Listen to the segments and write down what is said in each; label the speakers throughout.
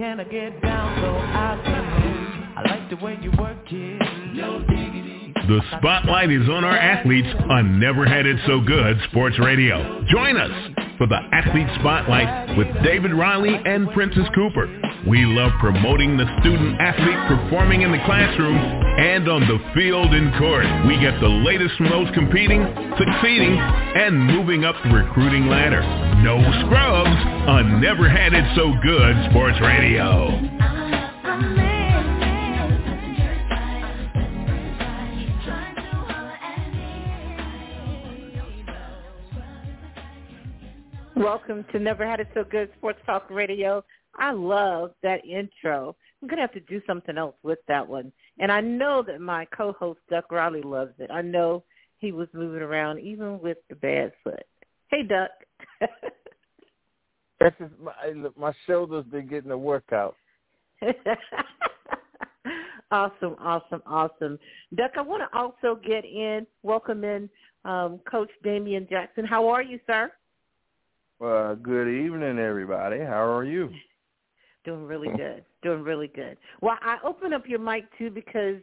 Speaker 1: can I get down so I can? I like the way you work it. No.
Speaker 2: The spotlight is on our athletes on Never Had It So Good Sports Radio. Join us for the Athlete Spotlight with David Riley and Princess Cooper. We love promoting the student athlete performing in the classroom and on the field and court. We get the latest from those competing, succeeding, and moving up the recruiting ladder. No scrubs on Never Had It So Good Sports Radio.
Speaker 3: Welcome to Never Had It So Good Sports Talk Radio. I love that intro. I'm going to have to do something else with that one. And I know that my co-host, Duck Riley, loves it. I know he was moving around even with the bad foot. Hey, Duck.
Speaker 4: This is my, my shoulder's been getting a workout.
Speaker 3: awesome, awesome, awesome. Duck, I want to also get in, welcome in um, Coach Damian Jackson. How are you, sir?
Speaker 5: Well, good evening, everybody. How are you?
Speaker 3: Doing really good. Doing really good. Well, I open up your mic too because,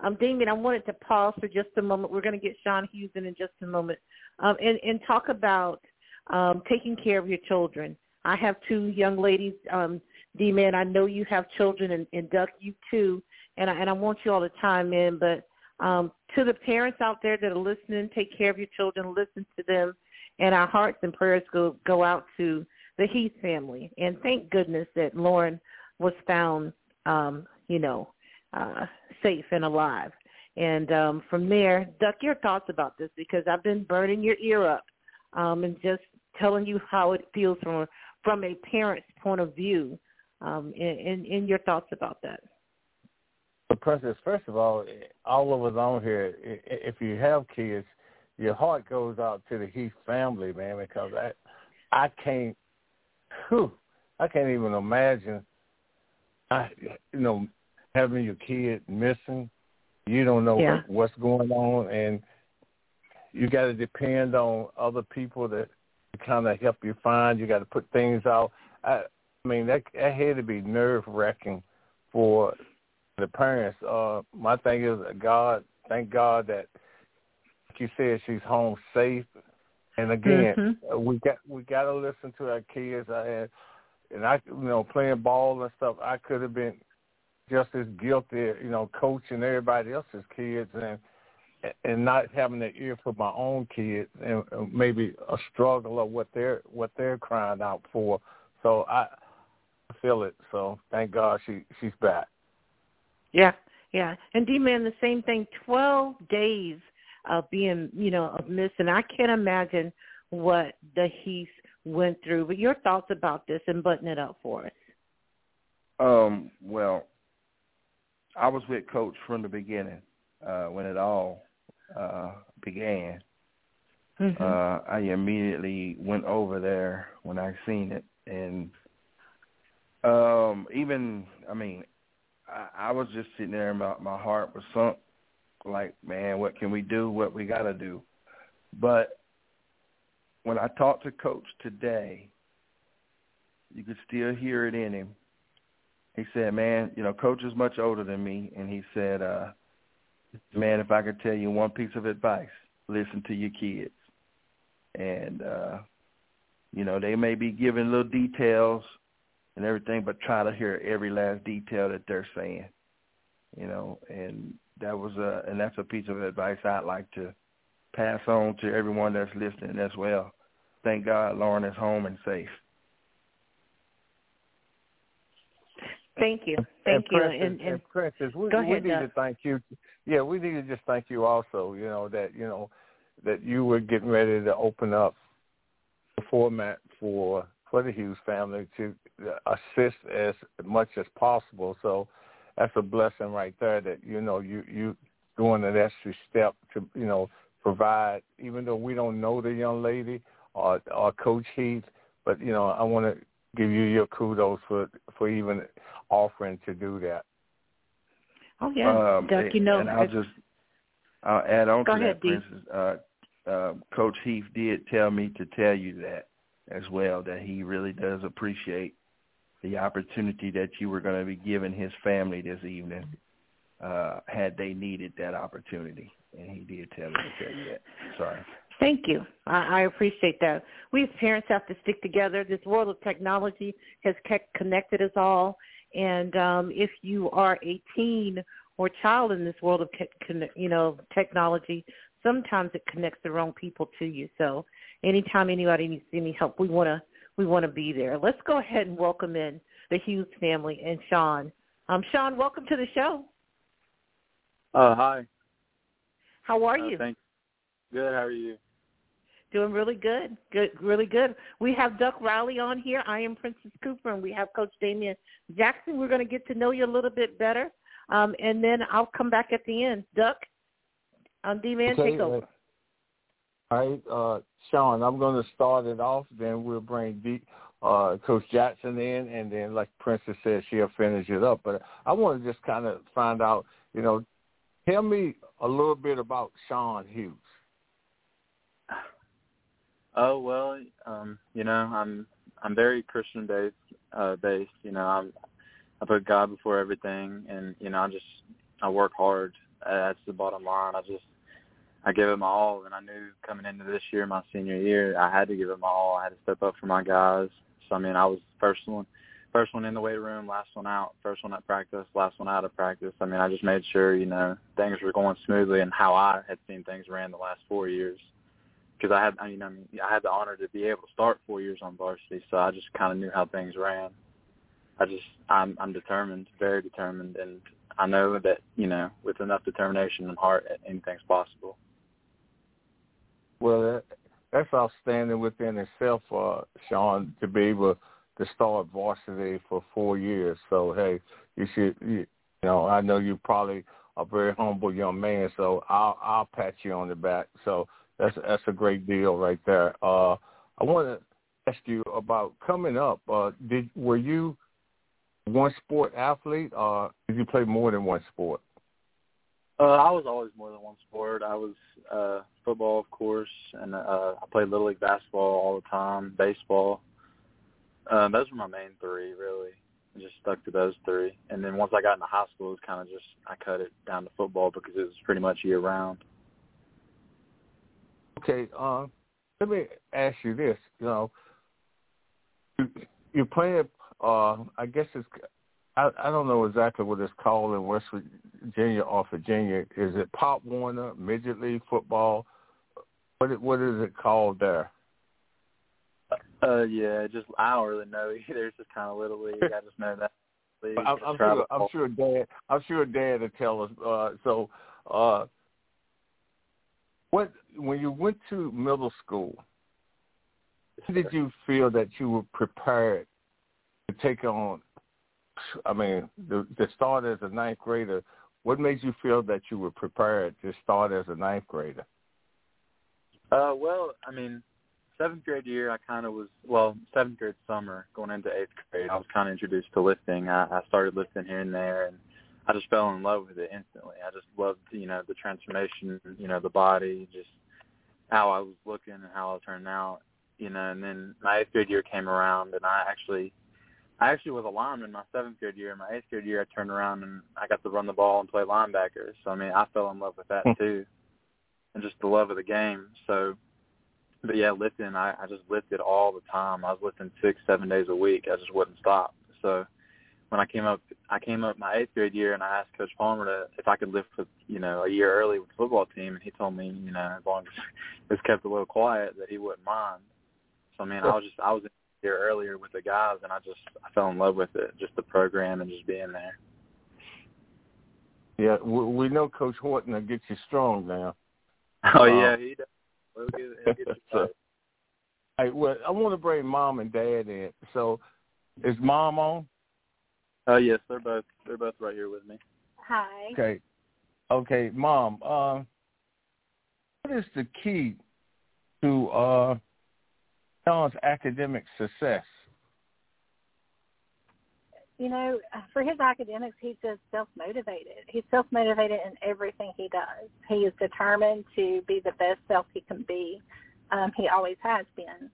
Speaker 3: um, Damien, I wanted to pause for just a moment. We're going to get Sean Hughes in in just a moment, um, and and talk about um, taking care of your children. I have two young ladies, um, D-Man. I know you have children, and, and Duck, you too. And I, and I want you all to chime in. But um, to the parents out there that are listening, take care of your children. Listen to them and our hearts and prayers go go out to the Heath family. And thank goodness that Lauren was found, um, you know, uh, safe and alive. And um, from there, Duck, your thoughts about this because I've been burning your ear up um, and just telling you how it feels from from a parent's point of view. Um, and, and your thoughts about that.
Speaker 4: Princess, first of all, all of us on here, if you have kids, your heart goes out to the Heath family, man, because I I can't whew, I can't even imagine I you know, having your kid missing. You don't know
Speaker 3: yeah.
Speaker 4: what's going on and you gotta depend on other people to kind of help you find. You got to put things out. I, I mean, that, that had to be nerve wracking for the parents. Uh, my thing is, God, thank God that you said, she's home safe. And again,
Speaker 3: mm-hmm.
Speaker 4: we got we got to listen to our kids. I had, and I, you know, playing ball and stuff. I could have been just as guilty, you know, coaching everybody else's kids and and not having an ear for my own kids and maybe a struggle of what they're what they're crying out for. So I feel it. So thank God she she's back.
Speaker 3: Yeah, yeah. And D man, the same thing. Twelve days of being, you know, of missing. I can't imagine what the Heath went through. But your thoughts about this and button it up for us.
Speaker 5: Um, well, I was with Coach from the beginning uh, when it all uh, began.
Speaker 3: Mm-hmm.
Speaker 5: Uh, I immediately went over there when I seen it, and um, even I mean, I, I was just sitting there, and my my heart was sunk like, man, what can we do? What we got to do? But when I talked to Coach today, you could still hear it in him. He said, man, you know, Coach is much older than me, and he said, uh, man, if I could tell you one piece of advice, listen to your kids. And, uh, you know, they may be giving little details and everything, but try to hear every last detail that they're saying, you know, and that was a and that's a piece of advice I'd like to pass on to everyone that's listening as well. Thank God Lauren is home and safe.
Speaker 3: Thank you. Thank
Speaker 4: and
Speaker 3: you.
Speaker 4: Princess,
Speaker 3: and, and,
Speaker 4: Princess, we,
Speaker 3: go
Speaker 4: we
Speaker 3: ahead,
Speaker 4: need
Speaker 3: Duck.
Speaker 4: to thank you. Yeah, we need to just thank you also. You know that you know that you were getting ready to open up the format for for the Hughes family to uh, assist as much as possible. So that's a blessing right there that you know you you doing an extra step to you know provide even though we don't know the young lady or or coach Heath but you know I want to give you your kudos for for even offering to do that
Speaker 3: oh yeah
Speaker 5: um,
Speaker 3: Duck, you know
Speaker 5: and I'll just I'll add on
Speaker 3: Go
Speaker 5: to
Speaker 3: ahead,
Speaker 5: that
Speaker 3: Dee.
Speaker 5: Princess uh uh, Coach Heath did tell me to tell you that as well, that he really does appreciate the opportunity that you were going to be giving his family this evening uh, had they needed that opportunity. And he did tell me that. Sorry.
Speaker 3: Thank you. I, I appreciate that. We as parents have to stick together. This world of technology has kept connected us all. And um, if you are a teen or child in this world of you know technology, sometimes it connects the wrong people to you. So anytime anybody needs any help, we want to we want to be there. Let's go ahead and welcome in the Hughes family and Sean. Um, Sean, welcome to the show.
Speaker 6: Uh, hi.
Speaker 3: How are
Speaker 6: uh,
Speaker 3: you?
Speaker 6: Thanks. Good. How are you?
Speaker 3: Doing really good. Good, really good. We have Duck Riley on here. I am Princess Cooper, and we have Coach Damian Jackson. We're going to get to know you a little bit better, um, and then I'll come back at the end. Duck, on D-Man,
Speaker 4: okay,
Speaker 3: take over.
Speaker 4: All right, uh, Sean, I'm going to start it off. Then we'll bring D, uh, Coach Jackson in, and then, like Princess said, she'll finish it up. But I want to just kind of find out, you know, tell me a little bit about Sean Hughes.
Speaker 6: Oh well, um, you know, I'm I'm very Christian based. Uh, based, you know, I'm I put God before everything, and you know, I just I work hard. That's the bottom line. I just I give it my all, and I knew coming into this year, my senior year, I had to give it my all. I had to step up for my guys. So I mean, I was first one, first one in the weight room, last one out, first one at practice, last one out of practice. I mean, I just made sure you know things were going smoothly and how I had seen things ran the last four years. Because I had, I mean, I mean, I had the honor to be able to start four years on varsity, so I just kind of knew how things ran. I just, I'm, I'm determined, very determined, and I know that you know, with enough determination and heart, anything's possible.
Speaker 4: Well, that, that's outstanding within itself, uh, Sean, to be able to start varsity for four years. So hey, you should, you, know, I know you probably a very humble young man, so I'll I'll pat you on the back. So that's that's a great deal right there. Uh, I want to ask you about coming up. Uh, did were you one sport athlete, or did you play more than one sport?
Speaker 6: Uh, I was always more than one sport. I was uh, football, of course, and uh, I played little league basketball all the time, baseball. Um, those were my main three, really. I just stuck to those three, and then once I got into high school, it was kind of just I cut it down to football because it was pretty much year round.
Speaker 4: Okay, uh, let me ask you this. You know, you're playing. Uh, I guess it's I, I don't know exactly what it's called in West Virginia or Virginia. Is it Pop Warner Midget League football? What what is it called there?
Speaker 6: Uh, yeah, just I don't really know either. It's just kind of little league. I just know that. League.
Speaker 4: I'm, I'm sure. I'm sure Dad. I'm sure Dad will tell us. Uh, so, uh, what when you went to middle school? Did you feel that you were prepared to take on I mean, the, to start as a ninth grader, what made you feel that you were prepared to start as a ninth grader?
Speaker 6: Uh, well, I mean, seventh grade year, I kind of was well, seventh grade summer going into eighth grade, I was kind of introduced to lifting. I, I started lifting here and there, and I just fell in love with it instantly. I just loved, you know, the transformation, you know, the body, just how I was looking and how I turned out, you know. And then my eighth grade year came around, and I actually I actually was a lineman my seventh grade year. My eighth grade year, I turned around and I got to run the ball and play linebacker. So I mean, I fell in love with that hmm. too, and just the love of the game. So, but yeah, lifting, I, I just lifted all the time. I was lifting six, seven days a week. I just wouldn't stop. So when I came up, I came up my eighth grade year and I asked Coach Palmer to if I could lift with you know a year early with the football team, and he told me you know as long as it was kept a little quiet that he wouldn't mind. So I mean, I was just I was year earlier with the guys, and I just I fell in love with it, just the program and just being there.
Speaker 4: Yeah, we know Coach Horton will get you strong now.
Speaker 6: Oh uh, yeah, he does. He'll get, he'll get you so,
Speaker 4: hey, well, I want to bring mom and dad in. So, is mom on?
Speaker 6: Oh uh, yes, they're both they're both right here with me.
Speaker 7: Hi.
Speaker 4: Okay, okay, mom. Uh, what is the key to uh Sean's academic success?
Speaker 7: You know, for his academics, he's just self-motivated. He's self-motivated in everything he does. He is determined to be the best self he can be. Um, he always has been.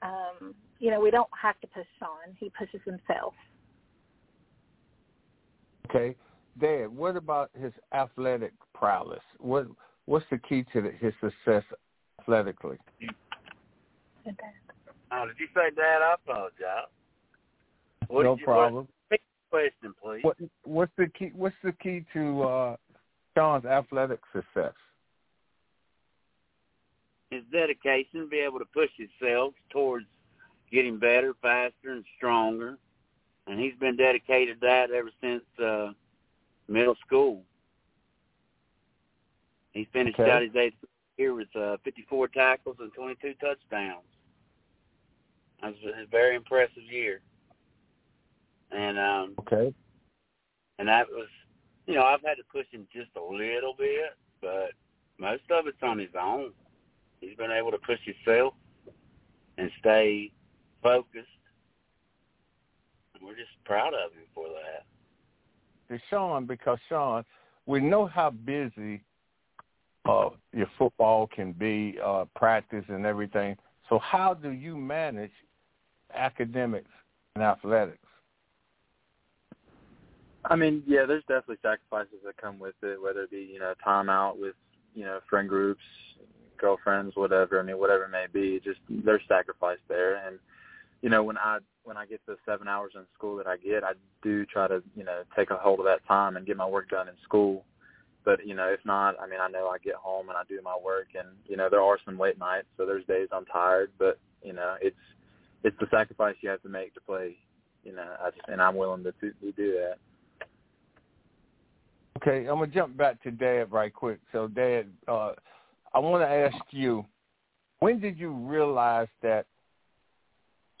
Speaker 7: Um, you know, we don't have to push Sean. He pushes himself.
Speaker 4: Okay, Dad. What about his athletic prowess? What What's the key to the, his success athletically?
Speaker 8: Oh, did you say that? I apologize. What
Speaker 4: no
Speaker 8: you,
Speaker 4: problem.
Speaker 8: What, question, please.
Speaker 4: What What's the key? What's the key to uh, Sean's athletic success?
Speaker 8: His dedication to be able to push himself towards getting better, faster, and stronger, and he's been dedicated to that ever since uh, middle school. He finished
Speaker 4: Okay.
Speaker 8: out his eighth year with uh, 54 tackles and 22 touchdowns. That was a very impressive year. And um,
Speaker 4: Okay.
Speaker 8: and that was, you know, I've had to push him just a little bit, but most of it's on his own. He's been able to push himself and stay focused. And we're just proud of him for that.
Speaker 4: to Sean because Sean, we know how busy uh, your football can be, uh, practice and everything. So how do you manage academics and athletics?
Speaker 6: I mean, yeah, there's definitely sacrifices that come with it, whether it be, you know, time out with, you know, friend groups, girlfriends, whatever. I mean, whatever it may be, just there's sacrifice there. And, you know, when I when I get the seven hours in school that I get, I do try to, you know, take a hold of that time and get my work done in school. But, you know, if not, I mean, I know I get home and I do my work and, you know, there are some late nights, so there's days I'm tired, but, you know, it's it's the sacrifice you have to make to play, you know, I just, and I'm willing to, to do that.
Speaker 4: Okay, I'm gonna jump back to Dad right quick. So Dad, uh, I want to ask you, when did you realize that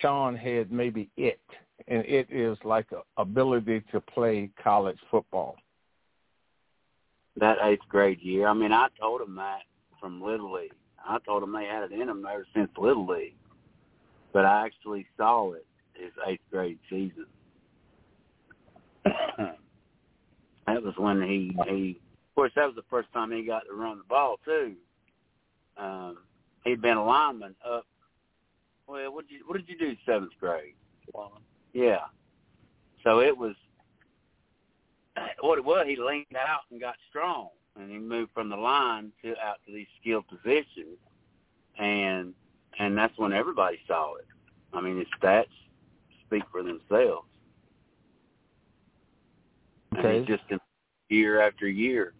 Speaker 4: Sean had maybe it, and it is like a ability to play college football?
Speaker 8: That eighth grade year. I mean, I told him that from Little League. I told him they had it in them ever since Little League. But I actually saw it his eighth grade season. that was when he he of course that was the first time he got to run the ball too. Um he'd been a lineman up well what did you what did you do seventh grade? Yeah. So it was what it was, he leaned out and got strong and he moved from the line to out to these skilled positions and and that's when everybody saw it. I mean his stats speak for themselves. And
Speaker 4: Okay.
Speaker 8: he just year after year.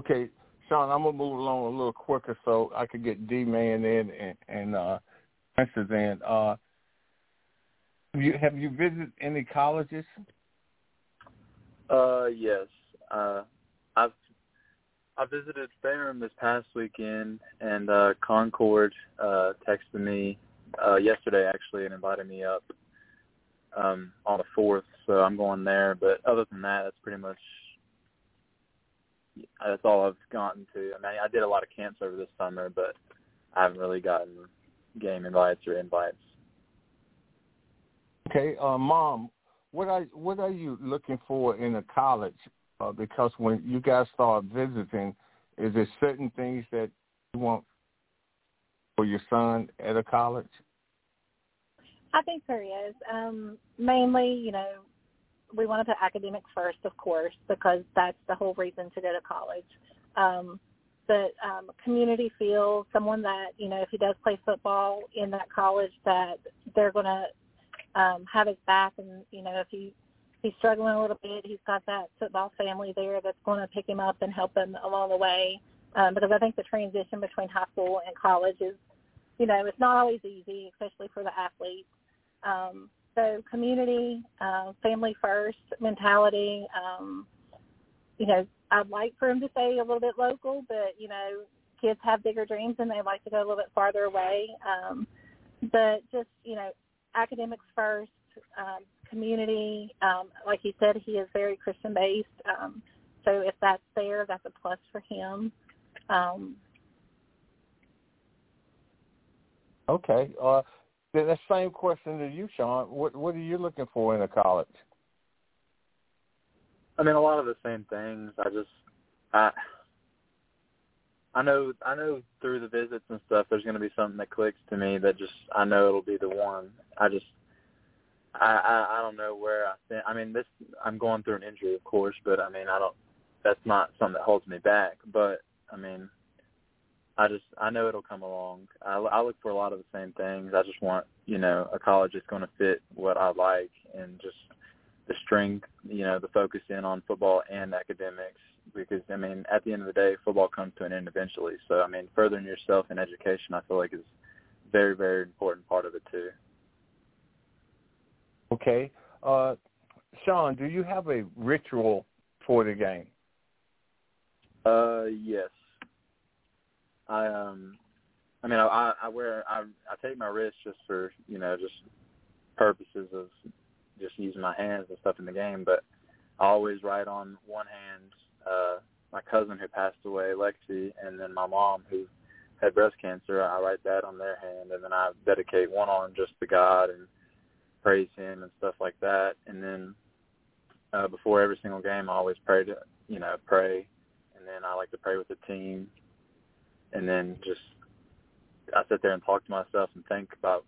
Speaker 4: Okay, Sean, I'm gonna move along a little quicker so I could get D Man in and and uh, Princess in. Uh, have you have you visited any colleges?
Speaker 6: Uh, yes. Uh, I've I visited Ferrum this past weekend, and uh, Concord uh, texted me uh, yesterday actually and invited me up um, on the fourth. So I'm going there. But other than that, that's pretty much that's all I've gotten to. I mean, I did a lot of camps over this summer, but I haven't really gotten game invites or invites.
Speaker 4: Okay, uh, Mom, what are what are you looking for in a college? Uh, because when you guys start visiting, is there certain things that you want for your son at a college?
Speaker 7: I think there is. Um, mainly, you know, we want to put academics first, of course, because that's the whole reason to go to college. Um, but um, community feel, someone that, you know, if he does play football in that college, that they're going to um, have his back. And, you know, if he, he's struggling a little bit, he's got that football family there that's going to pick him up and help him along the way. Um, because I think the transition between high school and college is, you know, it's not always easy, especially for the athletes. Um, so community, uh, family first mentality. Um, you know, I'd like for him to stay a little bit local, but you know, kids have bigger dreams and they like to go a little bit farther away. Um, but just you know, academics first, um, community. Um, like you said, he is very Christian based. Um, so if that's there, that's a plus for him. Um,
Speaker 4: Okay, uh, then that same question to you, Sean. What what are you looking for in a college?
Speaker 6: I mean, a lot of the same things. I just, I, I know I know through the visits and stuff there's going to be something that clicks to me that just I know it'll be the one. I just I I, I don't know where I think. I mean this I'm going through an injury of course, but I mean I don't. That's not something that holds me back. But I mean I just I know it'll come along. I, I look for a lot of the same things. I just want you know a college that's going to fit what I like and just the strength, you know, the focus in on football and academics because I mean, at the end of the day, football comes to an end eventually. So I mean, furthering yourself in education, I feel like is very, very important part of it too.
Speaker 4: Okay, uh, Sean, do you have a ritual for the game?
Speaker 6: Uh, yes. I um, I mean, I I wear I I take my wrist just for you know just purposes of just using my hands and stuff in the game, but I always write on one hand uh, my cousin who passed away, Lexi, and then my mom who had breast cancer. I write that on their hand, and then I dedicate one on just to God and praise Him and stuff like that. And then uh, before every single game, I always pray to you know pray, and then I like to pray with the team, and then just I sit there and talk to myself and think about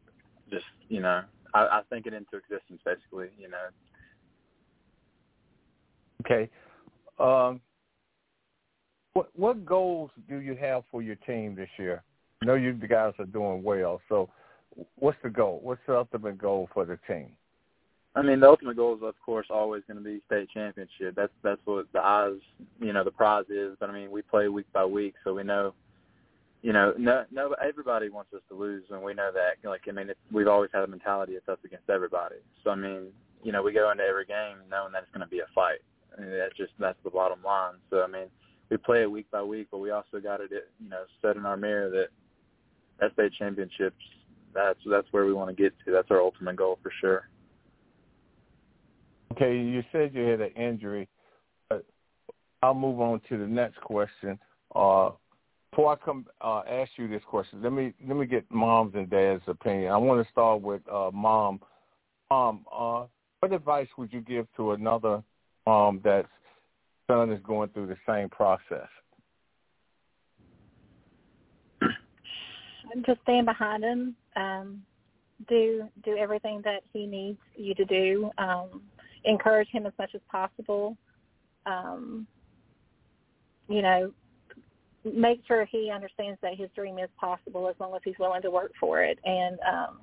Speaker 6: just you know I, I think it into existence basically. You know.
Speaker 4: Okay. Um, what what goals do you have for your team this year? I know you guys are doing well. So, what's the goal? What's the ultimate goal for the team?
Speaker 6: I mean, the ultimate goal is, of course, always going to be state championship. That's that's what the eyes, you know, the prize is. But I mean, we play week by week, so we know, you know, no, no, everybody wants us to lose, and we know that. Like, I mean, it's, we've always had a mentality it's us against everybody. So I mean, you know, we go into every game knowing that it's going to be a fight. I mean, that's just that's the bottom line. So I mean, we play it week by week, but we also got it, you know, set in our mirror that that state championships. That's that's where we want to get to. That's our ultimate goal for sure.
Speaker 4: Okay, you said you had an injury. But I'll move on to the next question. Uh, before I come uh, ask you this question, let me let me get mom's and dad's opinion. I want to start with uh, mom. Mom, uh, what advice would you give to another mom that's son is going through the same process?
Speaker 7: I'm just stand behind him. Um, do do everything that he needs you to do. Um, encourage him as much as possible. Um, you know, make sure he understands that his dream is possible as long as he's willing to work for it. And um,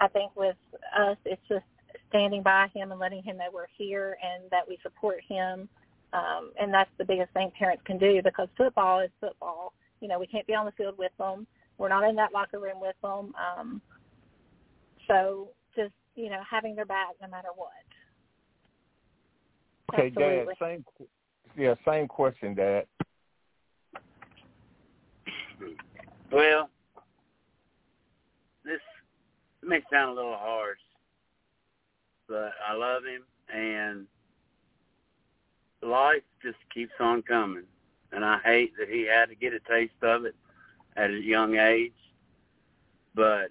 Speaker 7: I think with us, it's just standing by him and letting him know we're here and that we support him um, and that's the biggest thing parents can do because football is football. You know, we can't be on the field with them. We're not in that locker room with them. Um, so just, you know, having their back no matter what.
Speaker 4: Okay,
Speaker 7: Absolutely.
Speaker 4: Dad, same yeah, same question, Dad.
Speaker 8: Well, this may sound a little harsh, but I love him and life just keeps on coming. And I hate that he had to get a taste of it at a young age. But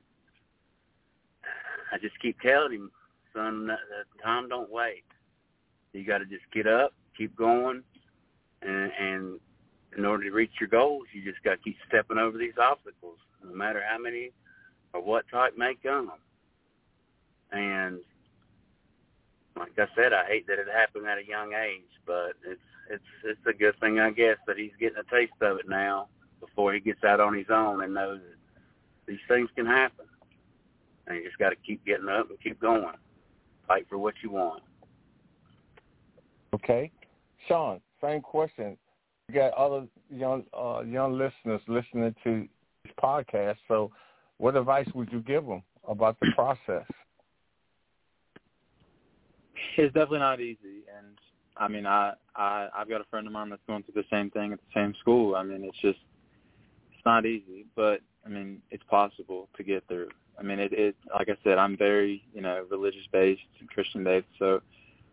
Speaker 8: I just keep telling him, son, time don't wait. You got to just get up, keep going, and, and in order to reach your goals, you just got to keep stepping over these obstacles, no matter how many or what type may come. And like I said, I hate that it happened at a young age, but it's it's it's a good thing, I guess, that he's getting a taste of it now before he gets out on his own and knows that these things can happen. And you just got to keep getting up and keep going. Fight for what you want.
Speaker 4: Okay, Sean, same question. You got other young uh, young listeners listening to this podcast. So, what advice would you give them about the process?
Speaker 6: it's definitely not easy and I mean I, I I've got a friend of mine that's going through the same thing at the same school. I mean it's just it's not easy, but I mean it's possible to get through. I mean it it like I said, I'm very, you know, religious based and Christian based, so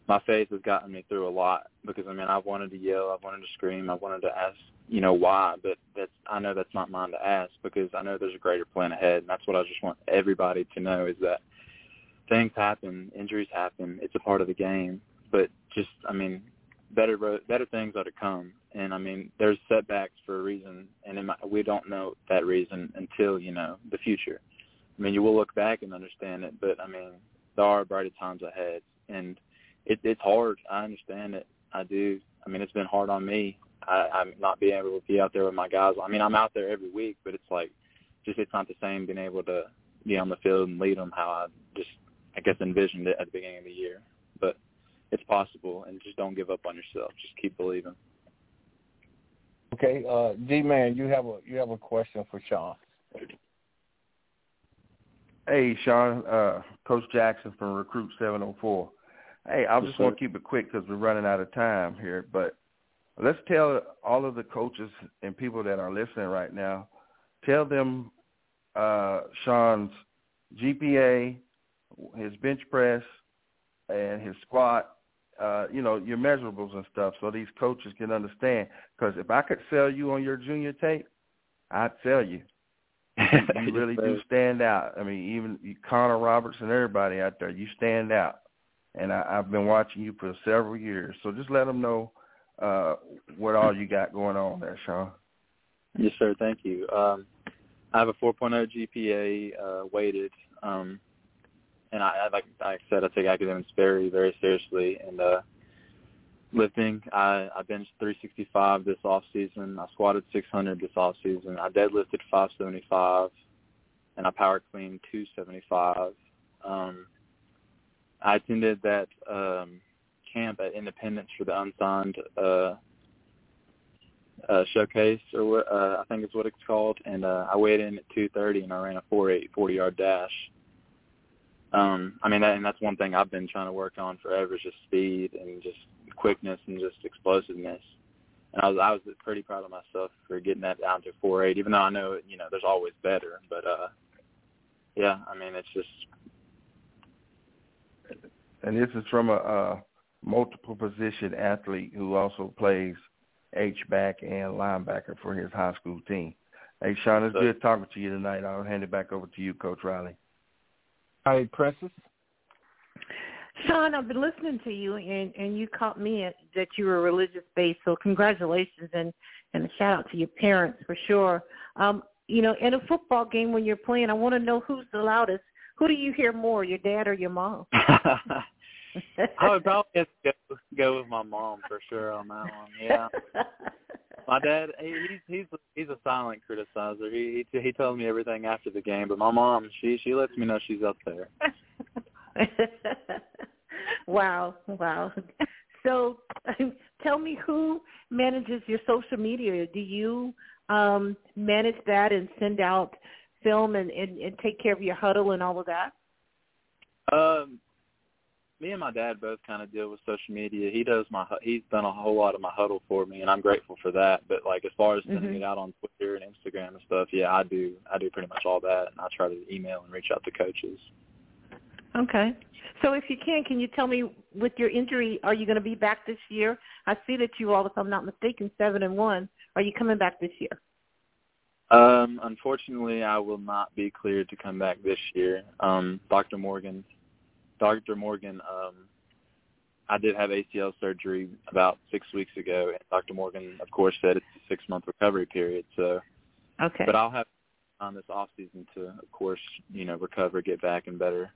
Speaker 6: my faith has gotten me through a lot because I mean I've wanted to yell, I've wanted to scream, I've wanted to ask, you know, why, but that's I know that's not mine to ask because I know there's a greater plan ahead and that's what I just want everybody to know is that things happen, injuries happen. It's a part of the game. But just, I mean, better better things are to come. And I mean, there's setbacks for a reason, and might, we don't know that reason until you know the future. I mean, you will look back and understand it, but I mean, there are brighter times ahead, and it, it's hard. I understand it. I do. I mean, it's been hard on me. I, I'm not being able to be out there with my guys. I mean, I'm out there every week, but it's like, just it's not the same being able to be on the field and lead them how I just, I guess, envisioned it at the beginning of the year. But it's possible, and just don't give up on yourself. Just keep believing.
Speaker 4: Okay, uh, D man, you have a you have a question for Sean.
Speaker 5: Hey, Sean, uh, Coach Jackson from Recruit 704. Hey, I just want to keep it quick because we're running out of time here, but let's tell all of the coaches and people that are listening right now, tell them uh, Sean's GPA, his bench press, and his squat, uh, you know, your measurables and stuff so these coaches can understand. Because if I could sell you on your junior tape, I'd sell you. you really do stand out. I mean, even Connor Roberts and everybody out there, you stand out. And I, I've been watching you for several years. So just let them know uh, what all you got going on there, Sean.
Speaker 6: Yes, sir. Thank you. Um, I have a 4.0 GPA uh, weighted, um, and I, like I said, I take academics very, very seriously. And uh, lifting, I, I benched 365 this off season. I squatted 600 this off season. I deadlifted 575, and I power cleaned 275. Um, I attended that um, camp at Independence for the unsigned uh, uh, showcase, or uh, I think is what it's called, and uh, I weighed in at 230 and I ran a 4.8 40 yard dash. Um, I mean, that, and that's one thing I've been trying to work on forever is just speed and just quickness and just explosiveness. And I was I was pretty proud of myself for getting that down to 4.8, even though I know you know there's always better. But uh, yeah, I mean it's just.
Speaker 5: And this is from a, a multiple position athlete who also plays H back and linebacker for his high school team. Hey, Sean, it's good talking to you tonight. I'll hand it back over to you, Coach Riley.
Speaker 4: All right, Princess.
Speaker 3: Sean, I've been listening to you, and and you caught me at, that you were religious based. So congratulations, and and a shout out to your parents for sure. Um, you know, in a football game when you're playing, I want to know who's the loudest. Who do you hear more, your dad or your mom?
Speaker 6: I would probably have to go, go with my mom for sure on that one. Yeah. my dad, he, he's he's he's a silent criticizer. He he he tells me everything after the game, but my mom, she she lets me know she's up there.
Speaker 3: wow, wow. So, tell me who manages your social media? Do you um manage that and send out film and, and and take care of your huddle and all of that?
Speaker 6: Um, me and my dad both kind of deal with social media. He does my he's done a whole lot of my huddle for me, and I'm grateful for that. But like as far as sending
Speaker 3: Mhm.
Speaker 6: it out on Twitter and Instagram and stuff, yeah, I do. I do pretty much all that, and I try to email and reach out to coaches.
Speaker 3: Okay. So if you can, can you tell me with your injury, are you going to be back this year? I see that you all, if I'm not mistaken, seven and one. Are you coming back this year?
Speaker 6: Um, unfortunately, I will not be cleared to come back this year. Um, Dr. Morgan, Dr. Morgan, um, I did have ACL surgery about six weeks ago, and Dr. Morgan, of course, said it's a six-month recovery period. So,
Speaker 3: Okay.
Speaker 6: but I'll have on this off season to, of course, you know, recover, get back, and better.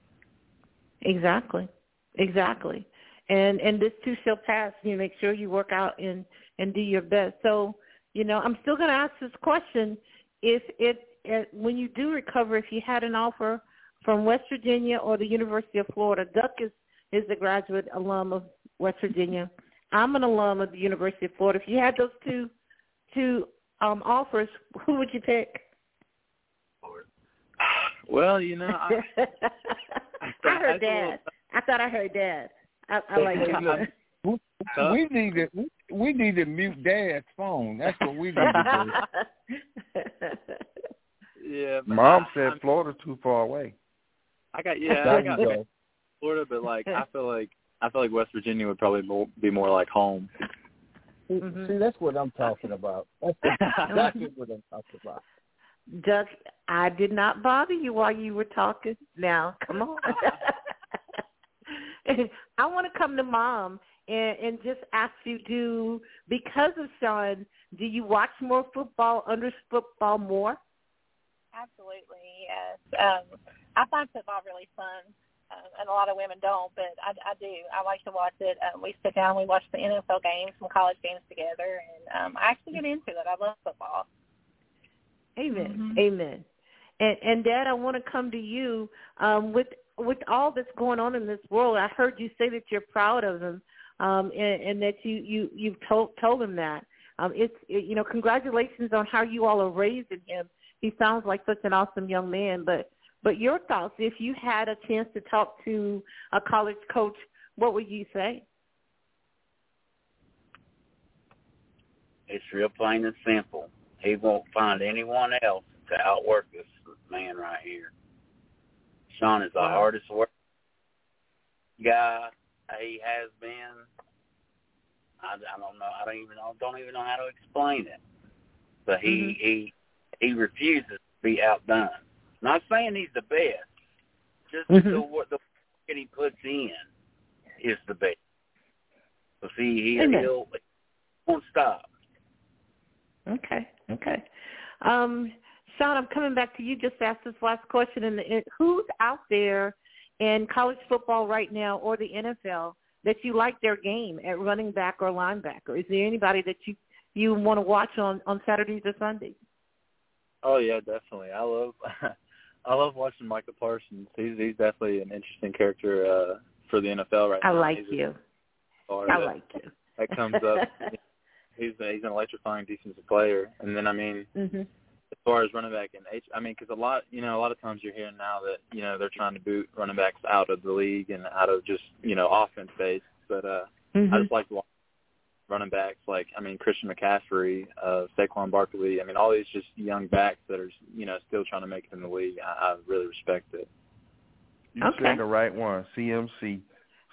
Speaker 3: Exactly. Exactly. And and this too shall pass. You make sure you work out and and do your best. So, you know, I'm still going to ask this question: If it, it when you do recover, if you had an offer from West Virginia or the University of Florida, Duck is is a graduate alum of West Virginia. I'm an alum of the University of Florida. If you had those two two um offers, who would you pick?
Speaker 6: Well, you know, I,
Speaker 3: I heard
Speaker 6: That's a little
Speaker 3: dad. I thought I heard dad. I, I like
Speaker 4: Hey,
Speaker 3: that.
Speaker 4: we, we need to we, we need to mute Dad's phone. That's what we need to do.
Speaker 6: yeah.
Speaker 5: Mom
Speaker 6: I,
Speaker 5: said
Speaker 6: I'm-
Speaker 5: Florida's too far away.
Speaker 6: I got yeah, I got
Speaker 4: go.
Speaker 6: Florida, but like I feel like I feel like West Virginia would probably mo- be more like home.
Speaker 4: See,
Speaker 3: Mhm.
Speaker 4: see, that's what I'm talking about. That's exactly what I'm talking about.
Speaker 3: Duck, I did not bother you while you were talking. Now, come on. I want to come to mom and, and just ask you, do because of Sean, do you watch more football, under football more?
Speaker 7: Absolutely, yes. Um, I find football really fun, um, and a lot of women don't, but I, I do. I like to watch it. Um, we sit down, we watch the NFL games, some college games together, and um, I actually get into it. I love football.
Speaker 3: Amen. Mm-hmm. Amen. And, and Dad, I want to come to you um, with with all that's going on in this world. I heard you say that you're proud of him, um, and, and that you you you've told told him that. Um, it's it, you know congratulations on how you all are raising him. He sounds like such an awesome young man. But but your thoughts, if you had a chance to talk to a college coach, what would you say?
Speaker 8: It's real plain and simple. He won't find anyone else to outwork this man right here. Sean is the wow. hardest working guy he has been. I, I don't know. I don't even know. Don't even know how to explain it. But he mm-hmm. he he refuses to be outdone. Not saying he's the best. Just mm-hmm. the what the that he puts in is the best. So see, he he'll, he won't stop.
Speaker 3: Okay. Okay. Um, Sean, I'm coming back to you. Just ask this last question. And who's out there in college football right now, or the NFL, that you like their game at running back or linebacker? Is there anybody that you you want to watch on on Saturdays or Sundays?
Speaker 6: Oh yeah, definitely. I love I love watching Micah Parsons. He's he's definitely an interesting character uh for the NFL right now.
Speaker 3: I
Speaker 6: now.
Speaker 3: Like you.
Speaker 6: I
Speaker 3: that, like you.
Speaker 6: That comes up. he's he's an electrifying defensive player, and then I mean,
Speaker 3: mm-hmm.
Speaker 6: as far as running back and H, I mean, because a lot you know a lot of times you're hearing now that you know they're trying to boot running backs out of the league and out of just you know offense based, but uh
Speaker 3: mm-hmm.
Speaker 6: I just like running backs like I mean Christian McCaffrey, uh, Saquon Barkley. I mean all these just young backs that are you know still trying to make it in the league. I, I really respect it.
Speaker 5: You
Speaker 3: okay.
Speaker 5: said the right one, CMC.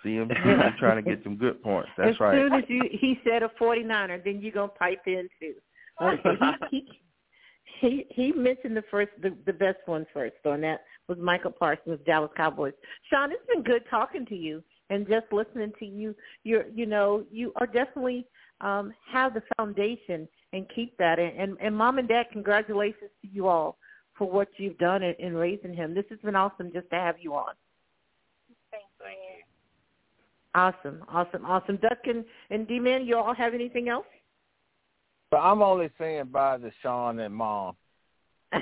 Speaker 5: CMC, you're trying to get some good points. That's
Speaker 3: as
Speaker 5: right.
Speaker 3: As soon as you he said a 49er, then you're gonna pipe in too. Okay. he, he he mentioned the first the, the best one first, though, and that was Micah Parsons, Dallas Cowboys. Sean, it's been good talking to you and just listening to you, you're you know you are definitely um, have the foundation and keep that. And, and and mom and dad, congratulations to you all for what you've done in, in raising him. This has been awesome just to have you on.
Speaker 7: Thank you.
Speaker 3: Awesome, awesome, awesome. Duck and, and D-Man, you all have anything else?
Speaker 4: But I'm only saying bye to Sean and Mom.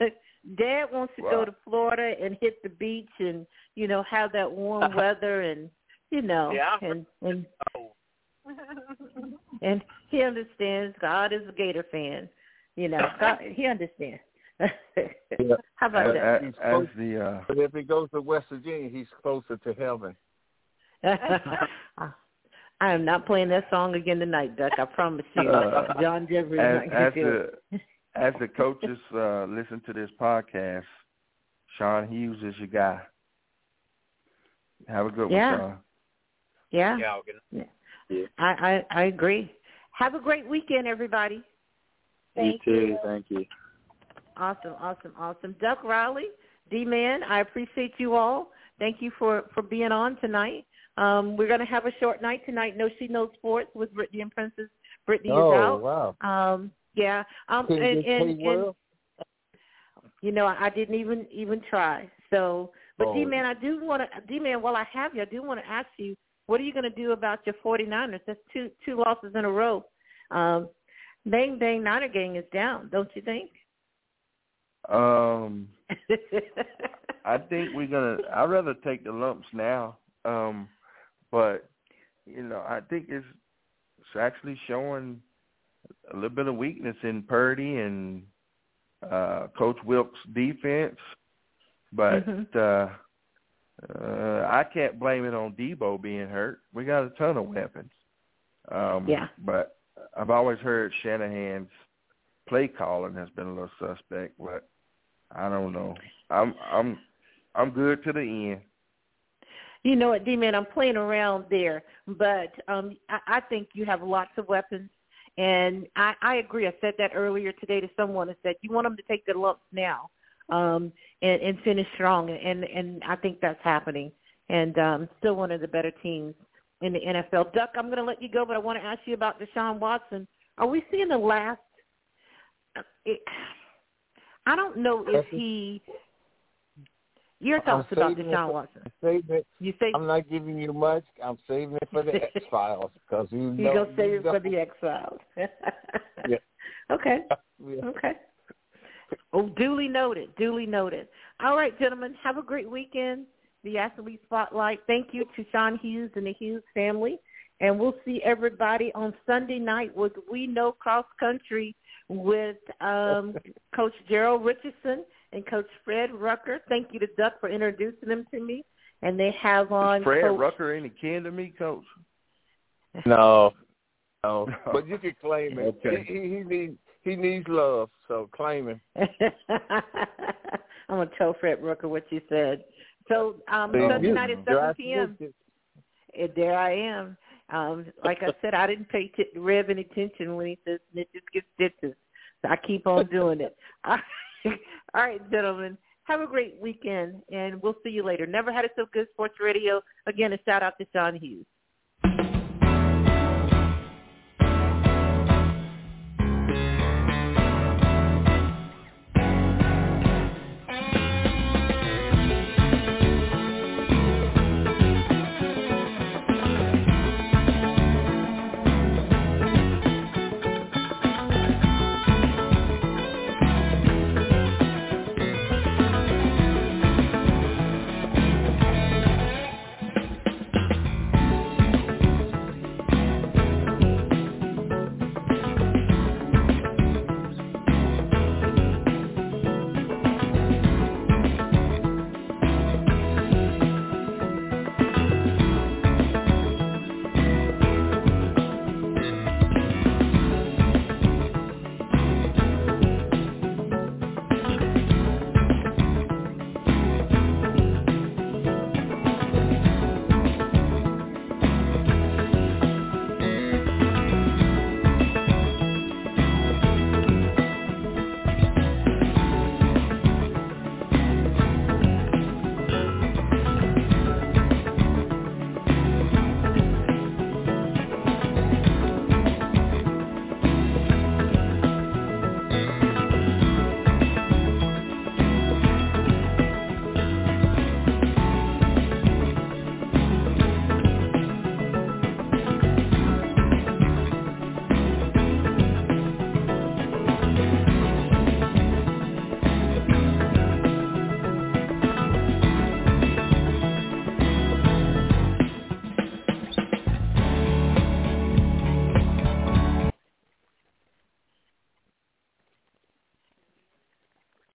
Speaker 3: Dad wants to
Speaker 5: wow.
Speaker 3: go to Florida and hit the beach and you know have that warm weather and you know
Speaker 8: yeah,
Speaker 3: and and
Speaker 8: oh.
Speaker 3: and he understands. God is a Gator fan. You know, God, he understands.
Speaker 4: yeah.
Speaker 3: How about
Speaker 5: as,
Speaker 3: that?
Speaker 5: As, as the uh,
Speaker 4: but if he goes to West Virginia, he's closer to heaven.
Speaker 3: I am not playing that song again tonight, Duck. I promise you.
Speaker 5: Uh,
Speaker 3: John Jeffrey
Speaker 5: as,
Speaker 3: not going
Speaker 5: as
Speaker 3: to do
Speaker 5: the
Speaker 3: it.
Speaker 5: As the coaches uh, listen to this podcast, Sean Hughes is your guy. Have a good
Speaker 3: Yeah.
Speaker 5: one, Sean.
Speaker 3: Yeah.
Speaker 8: Yeah, I'll get it.
Speaker 3: yeah. I, I I agree. Have a great weekend, everybody.
Speaker 7: Thank
Speaker 6: you too.
Speaker 7: you.
Speaker 6: Thank you.
Speaker 3: Awesome, awesome, awesome. Duck Riley, D Man, I appreciate you all. Thank you for for being on tonight. Um, we're going to have a short night tonight. No, she knows sports with Brittany and Princess. Brittany
Speaker 4: oh,
Speaker 3: is out.
Speaker 4: wow.
Speaker 3: Um, yeah. Um, and,
Speaker 4: you
Speaker 3: and, and you know, I didn't even even try. So, but
Speaker 4: Oh.
Speaker 3: D man, I do want to D man. While I have you, I do want to ask you, what are you going to do about your 49ers? That's two two losses in a row. Um, Bang Bang Niner gang is down, don't you think?
Speaker 5: Um, I think we're gonna. I'd rather take the lumps now. Um, but you know, I think it's it's actually showing a little bit of weakness in Purdy and uh Coach Wilks' defense. But
Speaker 3: Mhm.
Speaker 5: uh uh I can't blame it on Deebo being hurt. We got a ton of weapons. Um
Speaker 3: Yeah.
Speaker 5: but I've always heard Shanahan's play calling has been a little suspect, but I don't know. I'm I'm I'm good to the end.
Speaker 3: You know what, D-Man, I'm playing around there, but um, I, I think you have lots of weapons, and I, I agree. I said that earlier today to someone. I said you want them to take the lumps now um, and, and finish strong, and and I think that's happening. and um, still one of the better teams in the NFL. Duck, I'm going to let you go, but I want to ask you about Deshaun Watson. Are we seeing the last? It, I don't know if he. Your thoughts about Deshaun Watson?
Speaker 4: It,
Speaker 3: you say
Speaker 4: I'm not giving you much. I'm saving it for the X Files because you know.
Speaker 3: you go save
Speaker 4: you
Speaker 3: it
Speaker 4: know.
Speaker 3: for the X Files.
Speaker 4: yeah.
Speaker 3: Okay.
Speaker 4: Yeah.
Speaker 3: Okay. Oh, duly noted. Duly noted. All right, gentlemen, have a great weekend. The Athlete Spotlight. Thank you to Sean Hughes and the Hughes family. And we'll see everybody on Sunday night with We Know Cross Country with um, Coach Gerald Richardson and Coach Fred Rucker. Thank you to Duck for introducing them to me. And they have on
Speaker 5: Is Fred
Speaker 3: Coach
Speaker 5: Rucker any kin to me, Coach?
Speaker 4: No, no, but you can claim it.
Speaker 5: Okay.
Speaker 4: He, he, he needs he needs love, so claim him.
Speaker 3: I'm gonna tell Fred Rucker what you said. So um,
Speaker 4: See,
Speaker 3: Sunday
Speaker 4: you-
Speaker 3: night at 7 p.m.
Speaker 4: optimistic.
Speaker 3: Eh, there I am. Um, like I said, I didn't pay t- Rev any attention when he says snitches get stitches. So I keep on doing it. All right, gentlemen. Have a great weekend, and we'll see you later. Never had it so good, Sports Radio. Again, a shout out to Sean Hughes.